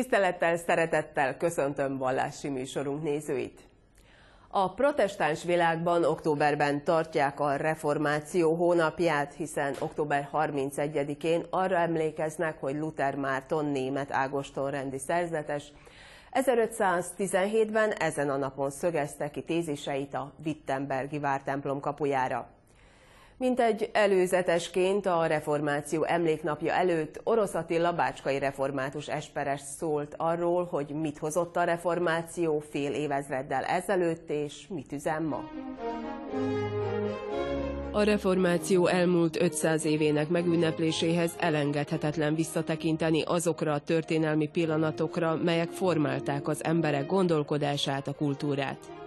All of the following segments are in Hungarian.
Tisztelettel, szeretettel köszöntöm vallási műsorunk nézőit. A protestáns világban októberben tartják a reformáció hónapját, hiszen október 31-én arra emlékeznek, hogy Luther Márton német Ágoston rendi szerzetes 1517-ben ezen a napon szögezte ki téziseit a Wittenbergi vártemplom kapujára. Mint egy előzetesként a reformáció emléknapja előtt Orosz Attila bácskai református esperes szólt arról, hogy mit hozott a reformáció fél évezreddel ezelőtt, és mit üzen ma. A reformáció elmúlt 500 évének megünnepléséhez elengedhetetlen visszatekinteni azokra a történelmi pillanatokra, melyek formálták az emberek gondolkodását, a kultúrát.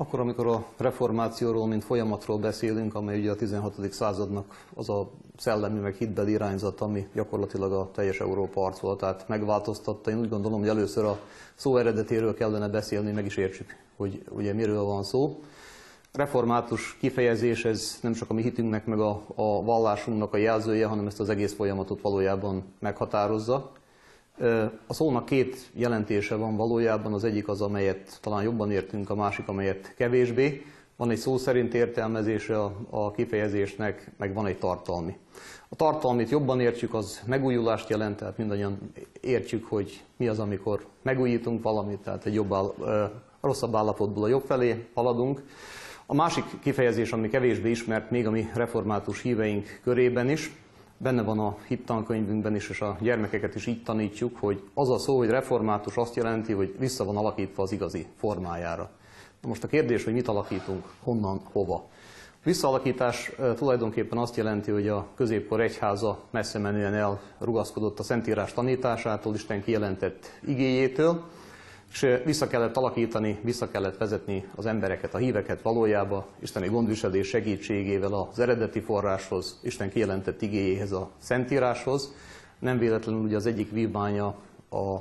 Akkor, amikor a reformációról, mint folyamatról beszélünk, amely ugye a 16. századnak az a szellemi meg hitbeli irányzat, ami gyakorlatilag a teljes Európa arcvolatát megváltoztatta. Én úgy gondolom, hogy először a szó eredetéről kellene beszélni, meg is értsük, hogy ugye miről van szó. Református kifejezés, ez nem csak a mi hitünknek, meg a, a vallásunknak a jelzője, hanem ezt az egész folyamatot valójában meghatározza. A szónak két jelentése van valójában, az egyik az, amelyet talán jobban értünk, a másik, amelyet kevésbé. Van egy szó szerint értelmezése a, kifejezésnek, meg van egy tartalmi. A tartalmit jobban értjük, az megújulást jelent, tehát mindannyian értjük, hogy mi az, amikor megújítunk valamit, tehát egy jobb áll, rosszabb állapotból a jobb felé haladunk. A másik kifejezés, ami kevésbé ismert még a mi református híveink körében is, benne van a hittankönyvünkben is, és a gyermekeket is így tanítjuk, hogy az a szó, hogy református azt jelenti, hogy vissza van alakítva az igazi formájára. Na most a kérdés, hogy mit alakítunk, honnan, hova. A visszaalakítás tulajdonképpen azt jelenti, hogy a középkor egyháza messze menően elrugaszkodott a Szentírás tanításától, Isten kijelentett igéjétől, és vissza kellett alakítani, vissza kellett vezetni az embereket, a híveket valójába, isteni gondviselés segítségével az eredeti forráshoz, Isten kijelentett igéjéhez, a Szentíráshoz. Nem véletlenül ugye az egyik vívmánya a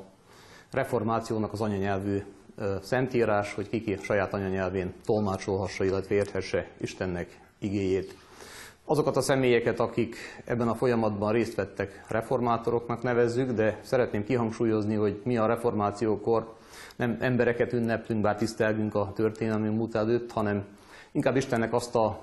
reformációnak az anyanyelvű Szentírás, hogy kiki saját anyanyelvén tolmácsolhassa, illetve érthesse Istennek igéjét. Azokat a személyeket, akik ebben a folyamatban részt vettek, reformátoroknak nevezzük, de szeretném kihangsúlyozni, hogy mi a reformációkor nem embereket ünneplünk, bár tisztelgünk a történelmi múlt előtt, hanem inkább Istennek azt a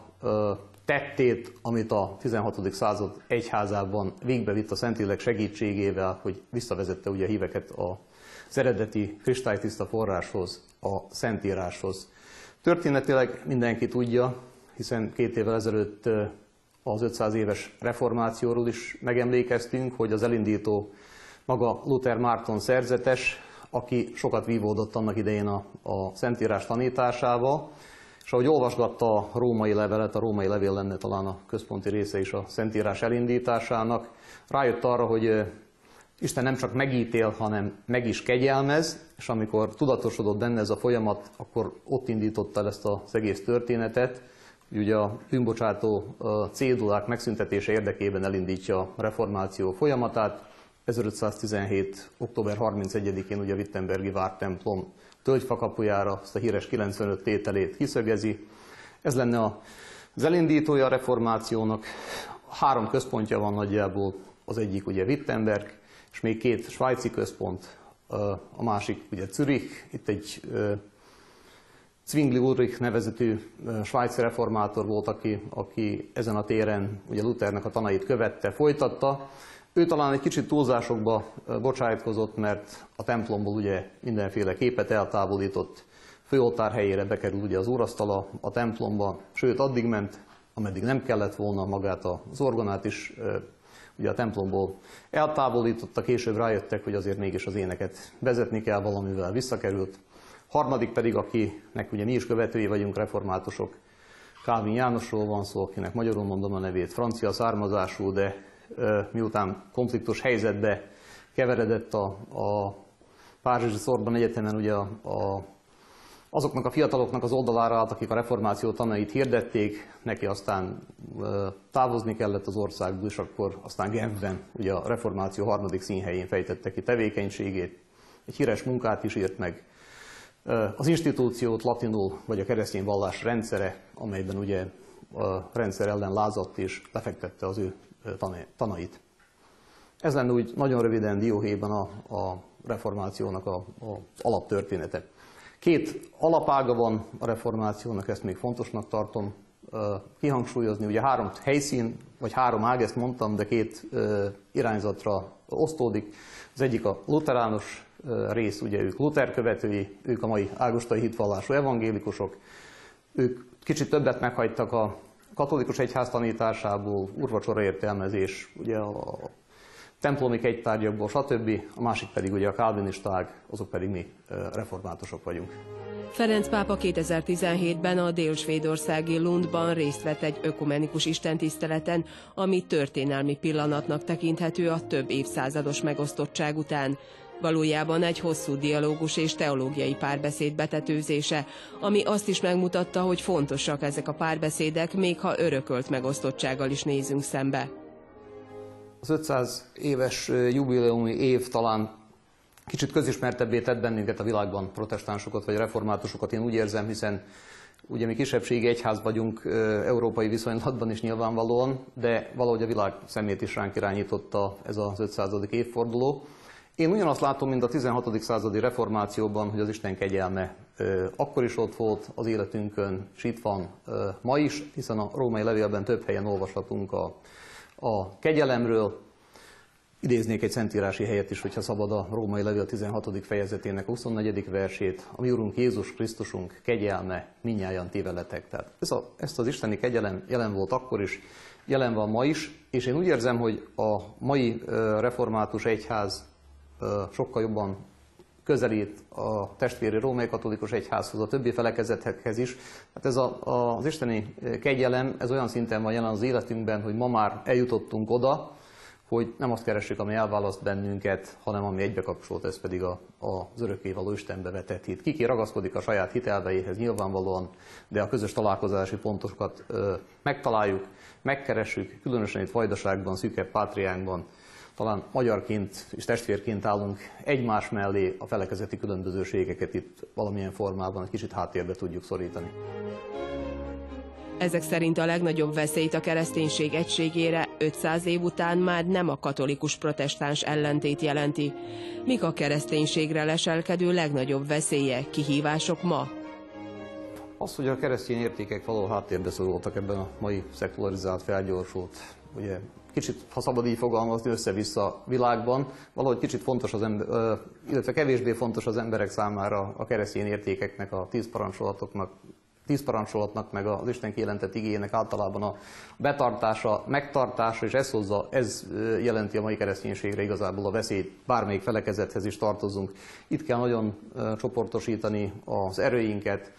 tettét, amit a 16. század egyházában végbevitt a Szentlélek segítségével, hogy visszavezette ugye a híveket az eredeti kristálytiszta forráshoz, a Szentíráshoz. Történetileg mindenki tudja, hiszen két évvel ezelőtt az 500 éves reformációról is megemlékeztünk, hogy az elindító maga Luther Márton szerzetes, aki sokat vívódott annak idején a, a Szentírás tanításával, és ahogy olvasgatta a római levelet, a római levél lenne talán a központi része is a Szentírás elindításának, rájött arra, hogy Isten nem csak megítél, hanem meg is kegyelmez, és amikor tudatosodott benne ez a folyamat, akkor ott indította el ezt az egész történetet, hogy ugye a bűnbocsátó cédulák megszüntetése érdekében elindítja a reformáció folyamatát, 1517. október 31-én ugye a Wittenbergi vártemplom tölgyfakapujára azt a híres 95 tételét kiszögezi. Ez lenne az elindítója a reformációnak. Három központja van nagyjából, az egyik ugye Wittenberg, és még két svájci központ, a másik ugye Zürich, itt egy Zwingli Ulrich nevezetű svájci reformátor volt, aki, aki ezen a téren ugye Luthernek a tanait követte, folytatta, ő talán egy kicsit túlzásokba bocsájtkozott, mert a templomból ugye mindenféle képet eltávolított, főoltár helyére bekerül ugye az úrasztala a templomba, sőt addig ment, ameddig nem kellett volna magát az orgonát is ugye a templomból eltávolította, később rájöttek, hogy azért mégis az éneket vezetni kell valamivel, visszakerült. Harmadik pedig, akinek ugye mi is követői vagyunk, reformátusok, Kálvin Jánosról van szó, akinek magyarul mondom a nevét, francia származású, de miután konfliktus helyzetbe keveredett a, a Párizsi Szorban Egyetemen ugye a, a, azoknak a fiataloknak az oldalára állt, akik a reformáció tanait hirdették, neki aztán távozni kellett az országból, és akkor aztán Genfben ugye a reformáció harmadik színhelyén fejtette ki tevékenységét. Egy híres munkát is írt meg. Az institúciót latinul, vagy a keresztény vallás rendszere, amelyben ugye a rendszer ellen lázadt és lefektette az ő tanait. Ez lenne úgy nagyon röviden dióhéjban a, a reformációnak a, alaptörténete. Két alapága van a reformációnak, ezt még fontosnak tartom kihangsúlyozni. Ugye három helyszín, vagy három ág, ezt mondtam, de két irányzatra osztódik. Az egyik a luteránus rész, ugye ők Luther követői, ők a mai ágostai hitvallású evangélikusok. Ők kicsit többet meghagytak a katolikus egyház tanításából, urvacsora értelmezés, ugye a templomi kegytárgyakból, stb. A másik pedig ugye a kálvinisták, azok pedig mi reformátusok vagyunk. Ferenc pápa 2017-ben a dél-svédországi Lundban részt vett egy ökumenikus istentiszteleten, ami történelmi pillanatnak tekinthető a több évszázados megosztottság után. Valójában egy hosszú dialógus és teológiai párbeszéd betetőzése, ami azt is megmutatta, hogy fontosak ezek a párbeszédek, még ha örökölt megosztottsággal is nézünk szembe. Az 500 éves jubileumi év talán kicsit közismertebbé tett bennünket a világban, protestánsokat vagy reformátusokat, én úgy érzem, hiszen ugye mi kisebbségi egyház vagyunk európai viszonylatban is nyilvánvalóan, de valahogy a világ szemét is ránk irányította ez az 500. évforduló. Én ugyanazt látom, mint a 16. századi reformációban, hogy az Isten kegyelme akkor is ott volt az életünkön, és itt van ma is, hiszen a római levélben több helyen olvashatunk a, a kegyelemről, Idéznék egy szentírási helyet is, hogyha szabad a római levél 16. fejezetének 24. versét. A mi Urunk Jézus Krisztusunk kegyelme minnyáján ti veletek. Tehát ez a, ezt az isteni kegyelem jelen volt akkor is, jelen van ma is, és én úgy érzem, hogy a mai református egyház sokkal jobban közelít a testvéri római katolikus egyházhoz, a többi felekezetekhez is. Hát ez a, a, az isteni kegyelem, ez olyan szinten van jelen az életünkben, hogy ma már eljutottunk oda, hogy nem azt keressük, ami elválaszt bennünket, hanem ami egybekapcsolt, ez pedig a, a, az örökkévaló Istenbe vetett hit. Kiki ragaszkodik a saját hitelveihez nyilvánvalóan, de a közös találkozási pontokat ö, megtaláljuk, megkeressük, különösen itt Vajdaságban, szűkebb pátriánkban, talán magyarként és testvérként állunk egymás mellé a felekezeti különbözőségeket itt valamilyen formában egy kicsit háttérbe tudjuk szorítani. Ezek szerint a legnagyobb veszélyt a kereszténység egységére 500 év után már nem a katolikus protestáns ellentét jelenti. Mik a kereszténységre leselkedő legnagyobb veszélye, kihívások ma? Az, hogy a keresztény értékek való háttérbe szorultak ebben a mai szekularizált, felgyorsult, ugye kicsit, ha szabad így fogalmazni, össze-vissza világban, valahogy kicsit fontos az ember, illetve kevésbé fontos az emberek számára a keresztény értékeknek, a tíz parancsolatoknak, tíz parancsolatnak, meg az Isten kijelentett igényének általában a betartása, megtartása, és ez hozza, ez jelenti a mai kereszténységre igazából a veszélyt, bármelyik felekezethez is tartozunk. Itt kell nagyon csoportosítani az erőinket,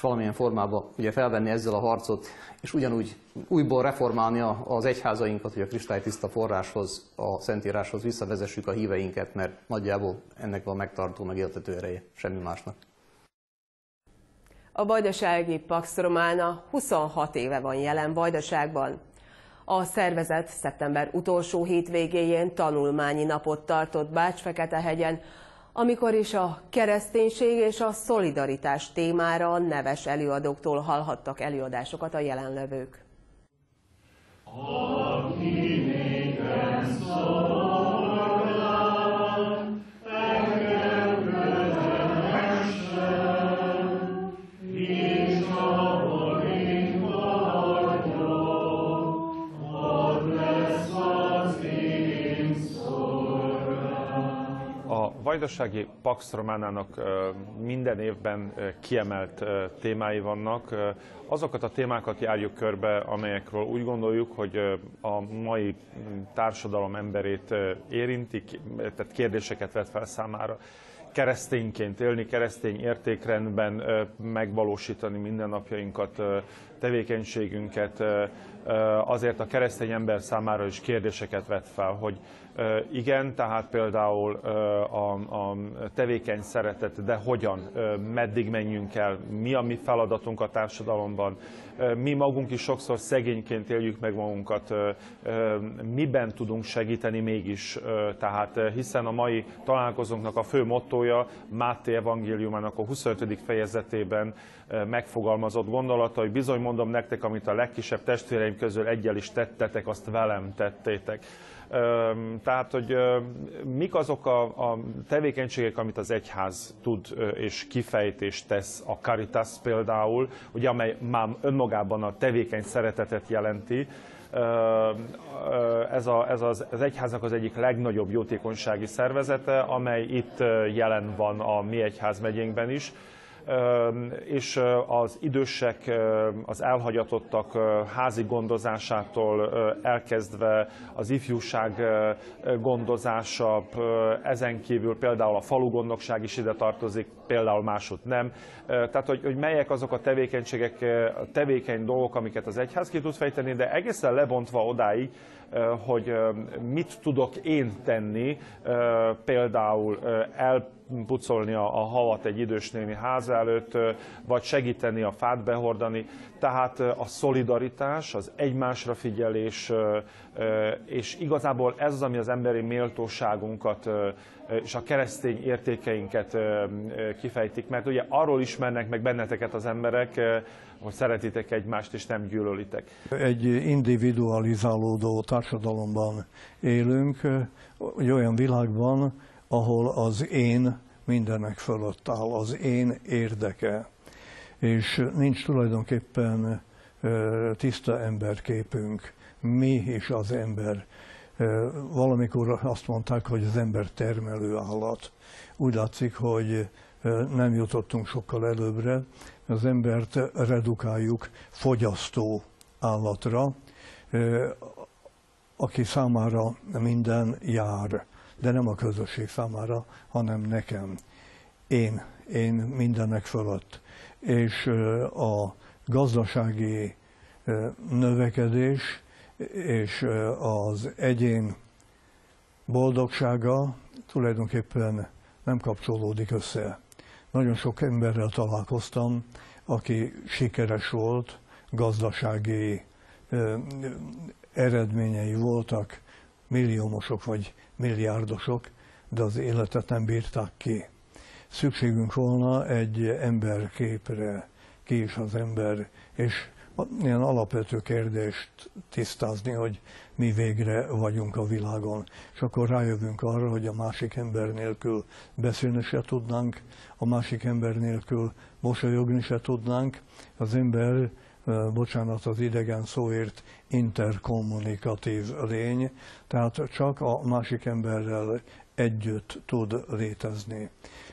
és valamilyen formában ugye felvenni ezzel a harcot, és ugyanúgy újból reformálni az egyházainkat, hogy a kristálytiszta forráshoz, a szentíráshoz visszavezessük a híveinket, mert nagyjából ennek van megtartó, megéltető ereje, semmi másnak. A vajdasági Pax Romana 26 éve van jelen Vajdaságban. A szervezet szeptember utolsó hétvégéjén tanulmányi napot tartott Bács-Fekete-hegyen, amikor is a kereszténység és a szolidaritás témára neves előadóktól hallhattak előadásokat a jelenlevők. Aki vajdasági Pax Románának minden évben kiemelt témái vannak. Azokat a témákat járjuk körbe, amelyekről úgy gondoljuk, hogy a mai társadalom emberét érintik, tehát kérdéseket vet fel számára keresztényként élni, keresztény értékrendben megvalósítani mindennapjainkat, tevékenységünket, azért a keresztény ember számára is kérdéseket vet fel, hogy igen, tehát például a, a tevékeny szeretet, de hogyan, meddig menjünk el, mi a mi feladatunk a társadalomban, mi magunk is sokszor szegényként éljük meg magunkat, miben tudunk segíteni mégis, tehát hiszen a mai találkozónknak a fő mottója Máté evangéliumának a 25. fejezetében megfogalmazott gondolata, hogy bizony mondom nektek, amit a legkisebb testvéreim közül egyel is tettetek, azt velem tettétek. Tehát, hogy mik azok a, a tevékenységek, amit az egyház tud és kifejt és tesz, a Caritas például, ugye, amely már önmagában a tevékeny szeretetet jelenti, ez, a, ez az, az egyháznak az egyik legnagyobb jótékonysági szervezete, amely itt jelen van a mi egyházmegyénkben is és az idősek, az elhagyatottak házi gondozásától elkezdve az ifjúság gondozása, ezen kívül például a falugondnokság is ide tartozik, például máshogy nem. Tehát, hogy, hogy melyek azok a tevékenységek, a tevékeny dolgok, amiket az egyház ki tud fejteni, de egészen lebontva odáig, hogy mit tudok én tenni, például elpucolni a, a havat egy idős néni ház előtt, vagy segíteni a fát behordani. Tehát a szolidaritás, az egymásra figyelés, és igazából ez az, ami az emberi méltóságunkat és a keresztény értékeinket kifejtik, mert ugye arról ismernek meg benneteket az emberek, hogy szeretitek egymást és nem gyűlölitek. Egy individualizálódó társadalomban élünk, egy olyan világban, ahol az én mindenek fölött áll, az én érdeke, és nincs tulajdonképpen tiszta emberképünk, mi is az ember. Valamikor azt mondták, hogy az ember termelő állat. Úgy látszik, hogy nem jutottunk sokkal előbbre, az embert redukáljuk fogyasztó állatra, aki számára minden jár, de nem a közösség számára, hanem nekem. Én, én mindennek fölött. És a gazdasági növekedés és az egyén boldogsága tulajdonképpen nem kapcsolódik össze. Nagyon sok emberrel találkoztam, aki sikeres volt, gazdasági eredményei voltak, milliómosok vagy milliárdosok, de az életet nem bírták ki. Szükségünk volna egy emberképre, ki is az ember, és ilyen alapvető kérdést tisztázni, hogy mi végre vagyunk a világon. És akkor rájövünk arra, hogy a másik ember nélkül beszélni se tudnánk, a másik ember nélkül mosolyogni se tudnánk. Az ember, bocsánat az idegen szóért, interkommunikatív lény, tehát csak a másik emberrel együtt tud létezni.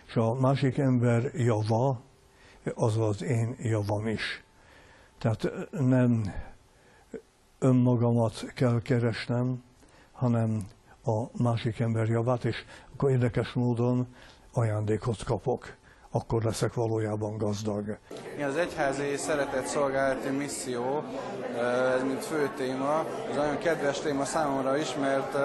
És a másik ember java, az az én javam is. Tehát nem önmagamat kell keresnem, hanem a másik ember javát, és akkor érdekes módon ajándékot kapok akkor leszek valójában gazdag. Az egyházi szeretett szolgálati misszió, ez mint fő téma, ez nagyon kedves téma számomra is, mert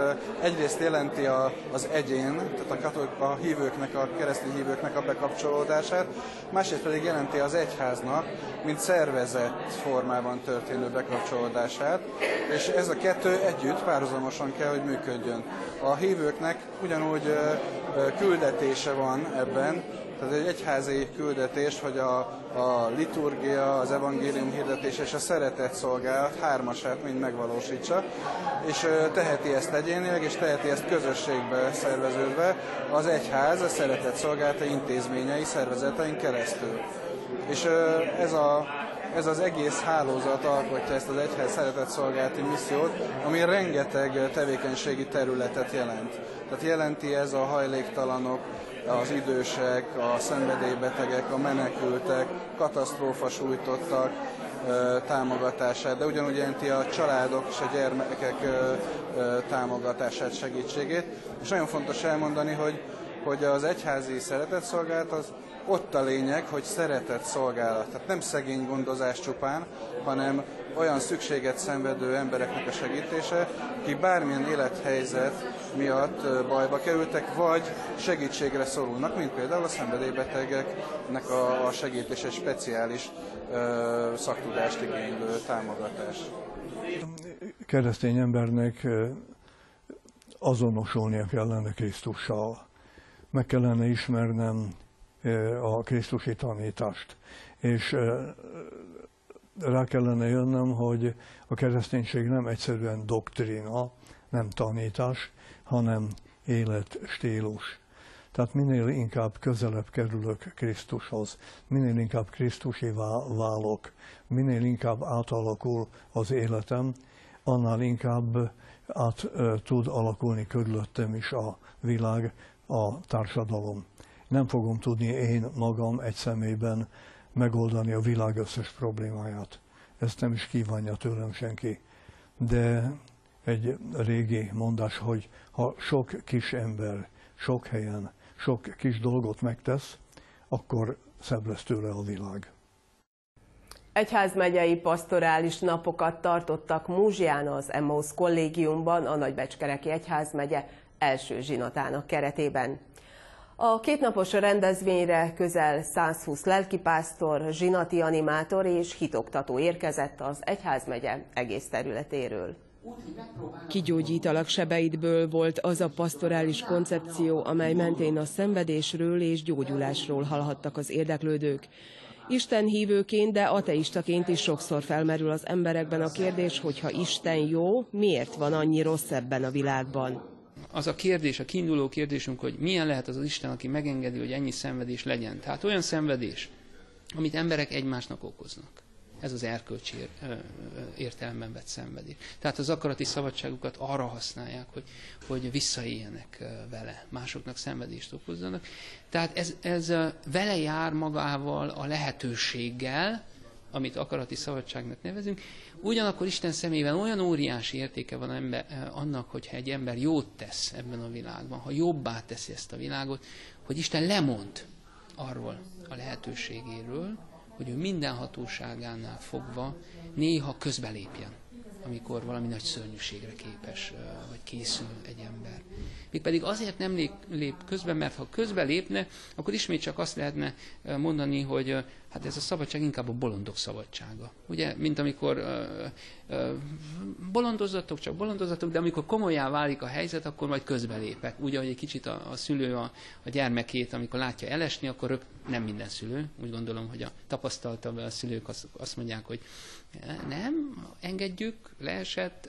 egyrészt jelenti a, az egyén, tehát a, katolik, a hívőknek, a keresztény hívőknek a bekapcsolódását, másrészt pedig jelenti az egyháznak, mint szervezett formában történő bekapcsolódását, és ez a kettő együtt párhuzamosan kell, hogy működjön. A hívőknek ugyanúgy küldetése van ebben, tehát egy egyházi küldetés, hogy a, a liturgia, az evangélium hirdetés és a szeretet szolgálat hármasát mind megvalósítsa, és teheti ezt egyénileg, és teheti ezt közösségbe szerveződve az egyház a szeretet szolgálata intézményei, szervezetein keresztül. És ez a ez az egész hálózat alkotja ezt az egyház szeretett szolgálati missziót, ami rengeteg tevékenységi területet jelent. Tehát jelenti ez a hajléktalanok, az idősek, a szenvedélybetegek, a menekültek, katasztrófa sújtottak támogatását, de ugyanúgy jelenti a családok és a gyermekek támogatását, segítségét. És nagyon fontos elmondani, hogy, hogy az egyházi szeretetszolgálat az ott a lényeg, hogy szeretett szolgálat. Tehát nem szegény gondozás csupán, hanem olyan szükséget szenvedő embereknek a segítése, akik bármilyen élethelyzet miatt bajba kerültek, vagy segítségre szorulnak, mint például a szenvedélybetegeknek a, segítése speciális ö, szaktudást igénylő támogatás. Keresztény embernek azonosulnia kellene Krisztussal. Meg kellene ismernem a Krisztusi tanítást. És rá kellene jönnöm, hogy a kereszténység nem egyszerűen doktrína, nem tanítás, hanem életstílus. Tehát minél inkább közelebb kerülök Krisztushoz, minél inkább Krisztusi válok, minél inkább átalakul az életem, annál inkább át tud alakulni körülöttem is a világ, a társadalom. Nem fogom tudni én magam egy személyben megoldani a világ összes problémáját. Ezt nem is kívánja tőlem senki. De egy régi mondás, hogy ha sok kis ember sok helyen sok kis dolgot megtesz, akkor szebb lesz tőle a világ. Egyházmegyei pastorális napokat tartottak Múzsián az Emmaus kollégiumban, a Nagybecskereki Egyházmegye első zsinatának keretében. A kétnapos rendezvényre közel 120 lelkipásztor, zsinati animátor és hitoktató érkezett az Egyházmegye egész területéről. Kigyógyítalak sebeidből volt az a pastorális koncepció, amely mentén a szenvedésről és gyógyulásról hallhattak az érdeklődők. Isten hívőként, de ateistaként is sokszor felmerül az emberekben a kérdés, hogy ha Isten jó, miért van annyi rossz ebben a világban? Az a kérdés, a kiinduló kérdésünk, hogy milyen lehet az az Isten, aki megengedi, hogy ennyi szenvedés legyen. Tehát olyan szenvedés, amit emberek egymásnak okoznak. Ez az erkölcsi értelemben vett szenvedés. Tehát az akarati szabadságukat arra használják, hogy, hogy visszaéljenek vele, másoknak szenvedést okozzanak. Tehát ez, ez vele jár magával a lehetőséggel, amit akarati szabadságnak nevezünk, ugyanakkor Isten szemében olyan óriási értéke van ember, annak, hogyha egy ember jót tesz ebben a világban, ha jobbá teszi ezt a világot, hogy Isten lemond arról a lehetőségéről, hogy ő minden hatóságánál fogva néha közbelépjen, amikor valami nagy szörnyűségre képes, vagy készül egy ember. Mégpedig azért nem lép, lép közben, mert ha közbe lépne, akkor ismét csak azt lehetne mondani, hogy hát ez a szabadság inkább a bolondok szabadsága. Ugye, mint amikor uh, uh, bolondozzatok, csak bolondozzatok, de amikor komolyá válik a helyzet, akkor majd közbelépek. Ugye, hogy egy kicsit a, a szülő a, a gyermekét, amikor látja elesni, akkor rög, nem minden szülő, úgy gondolom, hogy a tapasztaltabb a szülők azt, azt mondják, hogy nem, engedjük, leesett,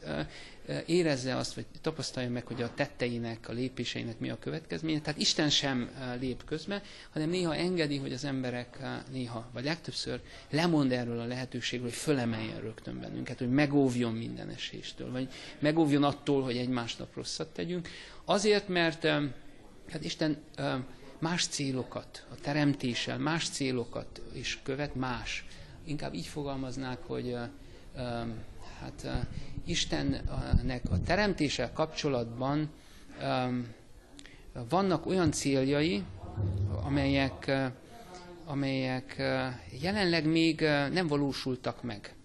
érezze azt, vagy tapasztalja meg, hogy a tetteinek, a lépéseinek mi a következménye. Tehát Isten sem lép közbe, hanem néha engedi, hogy az emberek néha, vagy legtöbbször lemond erről a lehetőségről, hogy fölemeljen rögtön bennünket, hogy megóvjon minden eséstől, vagy megóvjon attól, hogy egymásnak rosszat tegyünk. Azért, mert hát Isten más célokat, a teremtéssel más célokat is követ, más. Inkább így fogalmaznák, hogy hát Istennek a teremtéssel kapcsolatban vannak olyan céljai, amelyek, amelyek jelenleg még nem valósultak meg.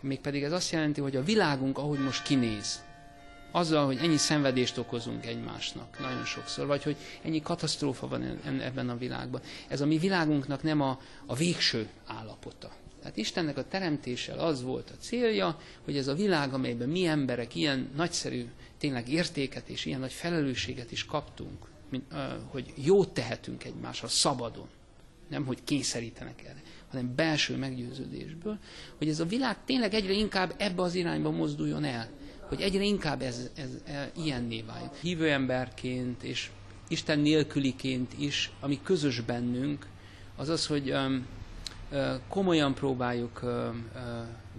Mégpedig ez azt jelenti, hogy a világunk, ahogy most kinéz, azzal, hogy ennyi szenvedést okozunk egymásnak nagyon sokszor, vagy hogy ennyi katasztrófa van ebben a világban. Ez a mi világunknak nem a, a végső állapota. Tehát Istennek a teremtéssel az volt a célja, hogy ez a világ, amelyben mi emberek ilyen nagyszerű tényleg értéket és ilyen nagy felelősséget is kaptunk, mint, hogy jót tehetünk egymásra szabadon, nem hogy kényszerítenek erre, hanem belső meggyőződésből, hogy ez a világ tényleg egyre inkább ebbe az irányba mozduljon el, hogy egyre inkább ez, ez, ez ilyenné váljon. Hívő emberként és Isten nélküliként is, ami közös bennünk, az az, hogy um, komolyan próbáljuk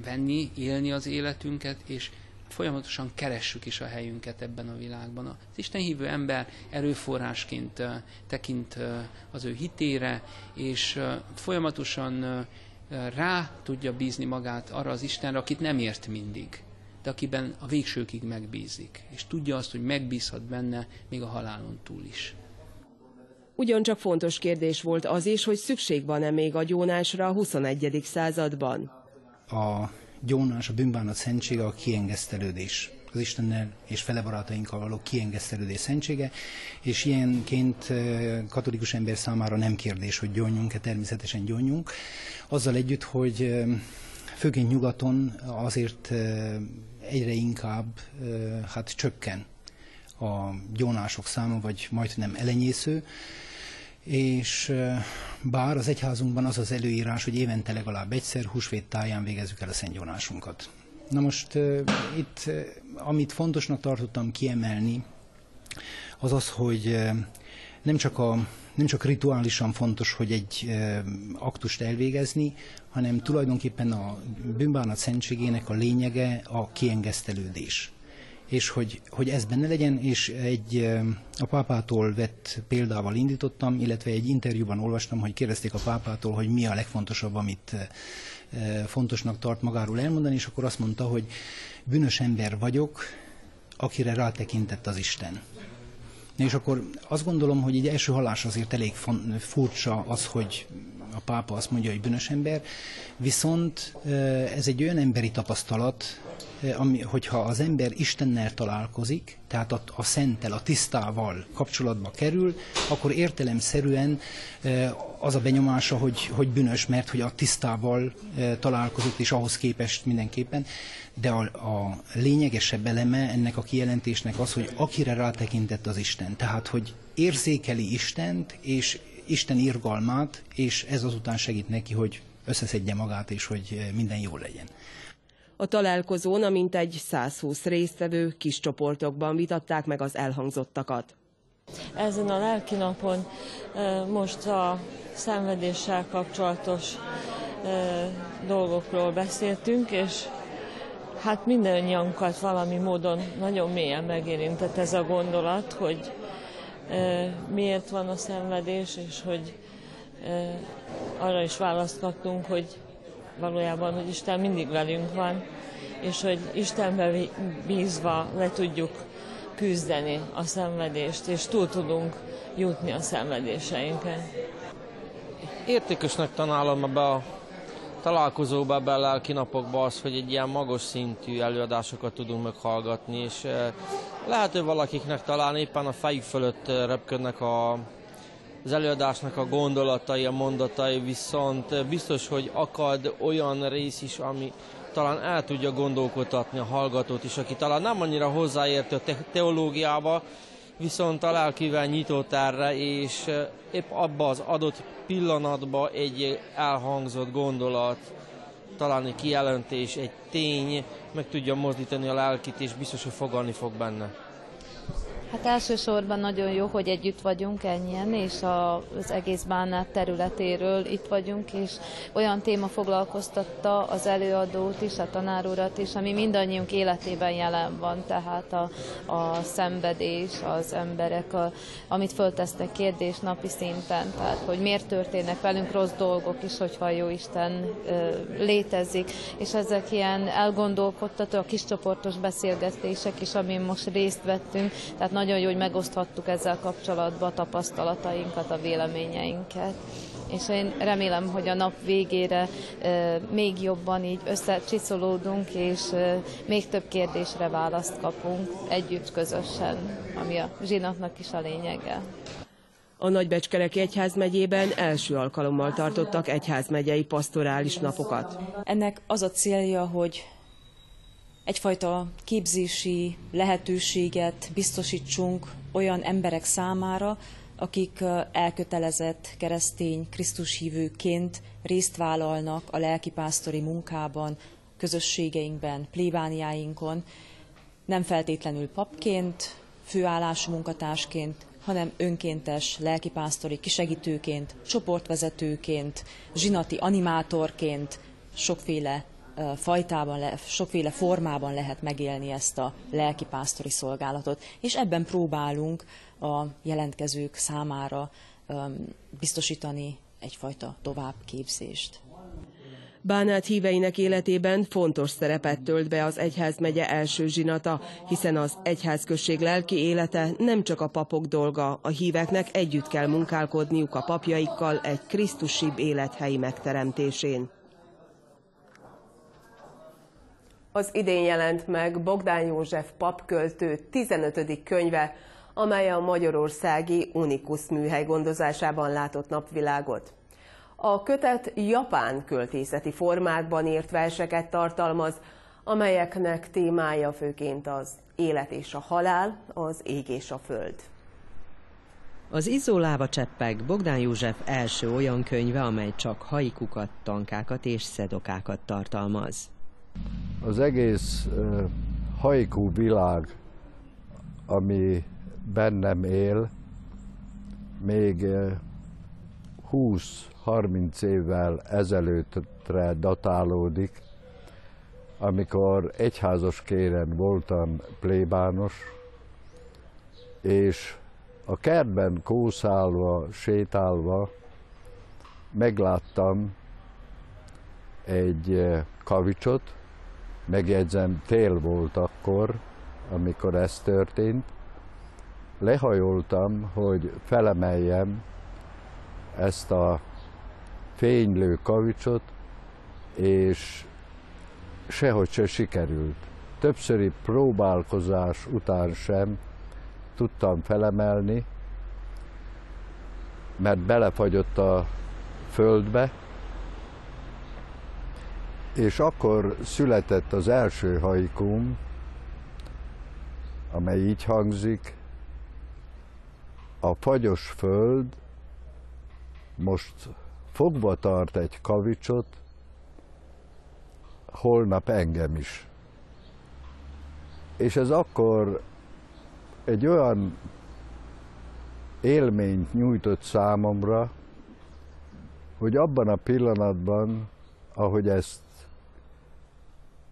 venni, élni az életünket, és folyamatosan keressük is a helyünket ebben a világban. Az Isten hívő ember erőforrásként tekint az ő hitére, és folyamatosan rá tudja bízni magát arra az Istenre, akit nem ért mindig, de akiben a végsőkig megbízik, és tudja azt, hogy megbízhat benne még a halálon túl is. Ugyancsak fontos kérdés volt az is, hogy szükség van-e még a gyónásra a 21. században. A gyónás, a bűnbánat szentsége a kiengesztelődés. Az Istennel és fele barátainkkal való kiengesztelődés szentsége, és ilyenként katolikus ember számára nem kérdés, hogy gyónjunk-e, természetesen gyónjunk. Azzal együtt, hogy főként nyugaton azért egyre inkább hát csökken a gyónások száma, vagy majdnem elenyésző, és bár az egyházunkban az az előírás, hogy évente legalább egyszer húsvét táján végezzük el a szentgyónásunkat. Na most itt, amit fontosnak tartottam kiemelni, az az, hogy nem csak, a, nem csak rituálisan fontos, hogy egy aktust elvégezni, hanem tulajdonképpen a bűnbánat szentségének a lényege a kiengesztelődés és hogy, hogy ez benne legyen, és egy a pápától vett példával indítottam, illetve egy interjúban olvastam, hogy kérdezték a pápától, hogy mi a legfontosabb, amit fontosnak tart magáról elmondani, és akkor azt mondta, hogy bűnös ember vagyok, akire rátekintett az Isten. És akkor azt gondolom, hogy egy első hallás azért elég furcsa az, hogy a pápa azt mondja, hogy bűnös ember, viszont ez egy olyan emberi tapasztalat, ami, hogyha az ember Istennel találkozik, tehát a, a szenttel, a tisztával kapcsolatba kerül, akkor értelemszerűen az a benyomása, hogy, hogy bűnös, mert hogy a tisztával találkozott, és ahhoz képest mindenképpen. De a, a lényegesebb eleme ennek a kijelentésnek az, hogy akire rátekintett az Isten. Tehát, hogy érzékeli Istent, és Isten irgalmát, és ez azután segít neki, hogy összeszedje magát, és hogy minden jól legyen. A találkozón a mintegy 120 résztvevő kis csoportokban vitatták meg az elhangzottakat. Ezen a lelki napon most a szenvedéssel kapcsolatos dolgokról beszéltünk, és hát mindannyiunkat valami módon nagyon mélyen megérintett ez a gondolat, hogy miért van a szenvedés, és hogy arra is választ kaptunk, hogy valójában, hogy Isten mindig velünk van, és hogy Istenbe bízva le tudjuk küzdeni a szenvedést, és túl tudunk jutni a szenvedéseinken. Értékesnek tanálom ebbe a találkozóba, ebbe a lelki napokba az, hogy egy ilyen magas szintű előadásokat tudunk meghallgatni, és lehet, hogy valakiknek talán éppen a fejük fölött repködnek a az előadásnak a gondolatai, a mondatai, viszont biztos, hogy akad olyan rész is, ami talán el tudja gondolkodtatni a hallgatót is, aki talán nem annyira hozzáértő a teológiába, viszont a lelkivel nyitott erre, és épp abba az adott pillanatban egy elhangzott gondolat, talán egy kijelentés, egy tény meg tudja mozdítani a lelkit, és biztos, hogy fogalni fog benne. Hát elsősorban nagyon jó, hogy együtt vagyunk ennyien, és az egész bánát területéről itt vagyunk, és olyan téma foglalkoztatta az előadót is, a tanárurat is, ami mindannyiunk életében jelen van, tehát a, a szenvedés, az emberek, a, amit föltesznek kérdés napi szinten, tehát hogy miért történnek velünk rossz dolgok is, hogyha jó Isten ö, létezik, és ezek ilyen elgondolkodtató, a kiscsoportos beszélgetések is, amin most részt vettünk, tehát nagyon jó, hogy megoszthattuk ezzel kapcsolatban a tapasztalatainkat, a véleményeinket és én remélem, hogy a nap végére e, még jobban így összecsiszolódunk, és e, még több kérdésre választ kapunk együtt, közösen, ami a zsinatnak is a lényege. A Nagybecskereki Egyházmegyében első alkalommal tartottak egyházmegyei pastorális napokat. Ennek az a célja, hogy egyfajta képzési lehetőséget biztosítsunk olyan emberek számára, akik elkötelezett keresztény Krisztus hívőként részt vállalnak a lelkipásztori munkában, közösségeinkben, plébániáinkon, nem feltétlenül papként, főállású munkatársként, hanem önkéntes lelkipásztori kisegítőként, csoportvezetőként, zsinati animátorként, sokféle fajtában, sokféle formában lehet megélni ezt a lelkipásztori szolgálatot, és ebben próbálunk a jelentkezők számára biztosítani egyfajta továbbképzést. Bánát híveinek életében fontos szerepet tölt be az egyházmegye első zsinata, hiszen az egyházközség lelki élete nem csak a papok dolga, a híveknek együtt kell munkálkodniuk a papjaikkal egy krisztusibb élethelyi megteremtésén. Az idén jelent meg Bogdán József papköltő 15. könyve, amely a magyarországi Unikus műhely gondozásában látott napvilágot. A kötet japán költészeti formákban írt verseket tartalmaz, amelyeknek témája főként az élet és a halál, az ég és a föld. Az Izzó láva cseppek Bogdán József első olyan könyve, amely csak haikukat, tankákat és szedokákat tartalmaz. Az egész haiku világ, ami bennem él, még 20-30 évvel ezelőttre datálódik, amikor egyházas kéren voltam plébános, és a kertben kószálva, sétálva megláttam egy kavicsot, megjegyzem, tél volt akkor, amikor ez történt, lehajoltam, hogy felemeljem ezt a fénylő kavicsot, és sehogy se sikerült. Többszöri próbálkozás után sem tudtam felemelni, mert belefagyott a földbe, és akkor született az első haikum, amely így hangzik, a fagyos föld most fogva tart egy kavicsot, holnap engem is. És ez akkor egy olyan élményt nyújtott számomra, hogy abban a pillanatban, ahogy ezt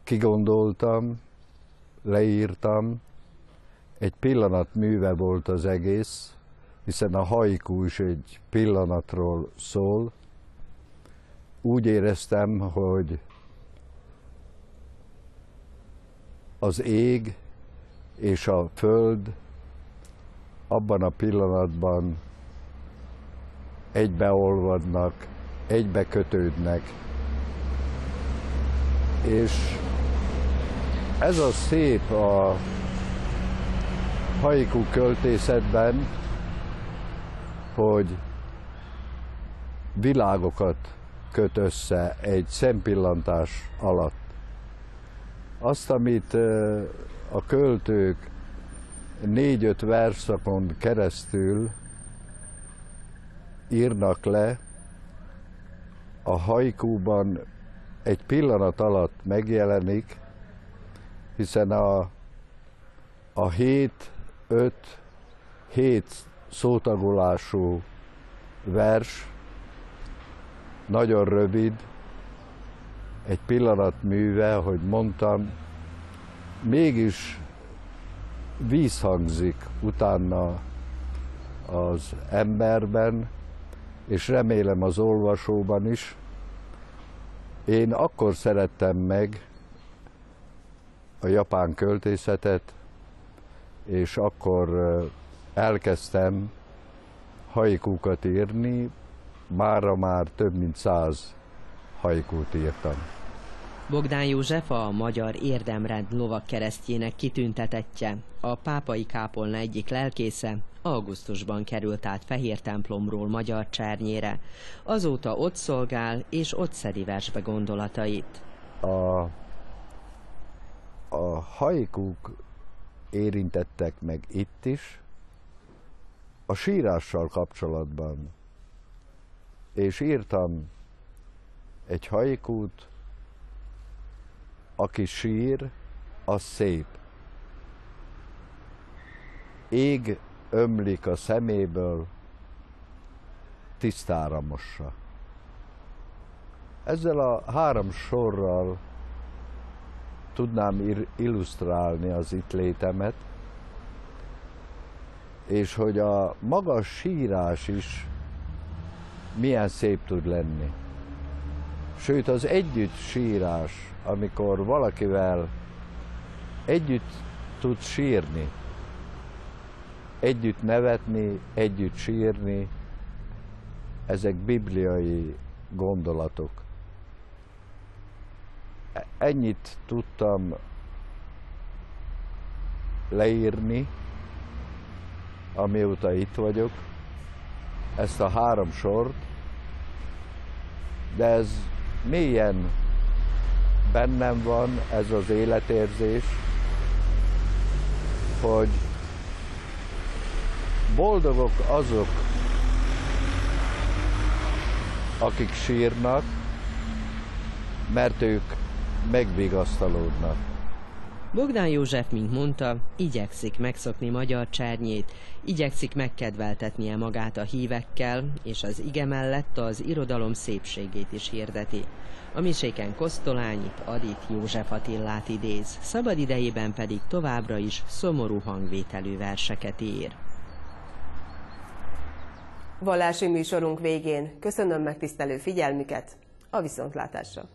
kigondoltam, leírtam, egy pillanat műve volt az egész, hiszen a haiku is egy pillanatról szól. Úgy éreztem, hogy az ég és a föld abban a pillanatban egybeolvadnak, egybekötődnek. És ez a szép a haiku költészetben, hogy világokat köt össze egy szempillantás alatt. Azt, amit a költők négy-öt verszakon keresztül írnak le, a hajkúban egy pillanat alatt megjelenik, hiszen a, a hét, öt, hét szótagolású vers, nagyon rövid, egy pillanat műve, hogy mondtam, mégis vízhangzik utána az emberben, és remélem az olvasóban is. Én akkor szerettem meg a japán költészetet, és akkor elkezdtem haikúkat írni, mára már több mint száz haikút írtam. Bogdán József a magyar érdemrend lovak keresztjének kitüntetettje, a pápai kápolna egyik lelkésze, augusztusban került át Fehér templomról Magyar Csernyére. Azóta ott szolgál, és ott szedi versbe gondolatait. A, a haikúk érintettek meg itt is, a sírással kapcsolatban. És írtam egy haikút, aki sír, az szép. Ég ömlik a szeméből, tisztára mossa. Ezzel a három sorral tudnám illusztrálni az itt létemet, és hogy a magas sírás is milyen szép tud lenni. Sőt, az együtt sírás, amikor valakivel együtt tud sírni, együtt nevetni, együtt sírni, ezek bibliai gondolatok. Ennyit tudtam leírni, amióta itt vagyok, ezt a három sort, de ez mélyen bennem van ez az életérzés, hogy boldogok azok, akik sírnak, mert ők megvigasztalódnak. Bogdán József, mint mondta, igyekszik megszokni magyar csernyét, igyekszik megkedveltetnie magát a hívekkel, és az ige mellett az irodalom szépségét is hirdeti. A miséken Kosztolányit, Adit József Attillát idéz, szabad idejében pedig továbbra is szomorú hangvételű verseket ír. Vallási műsorunk végén köszönöm megtisztelő figyelmüket, a viszontlátásra!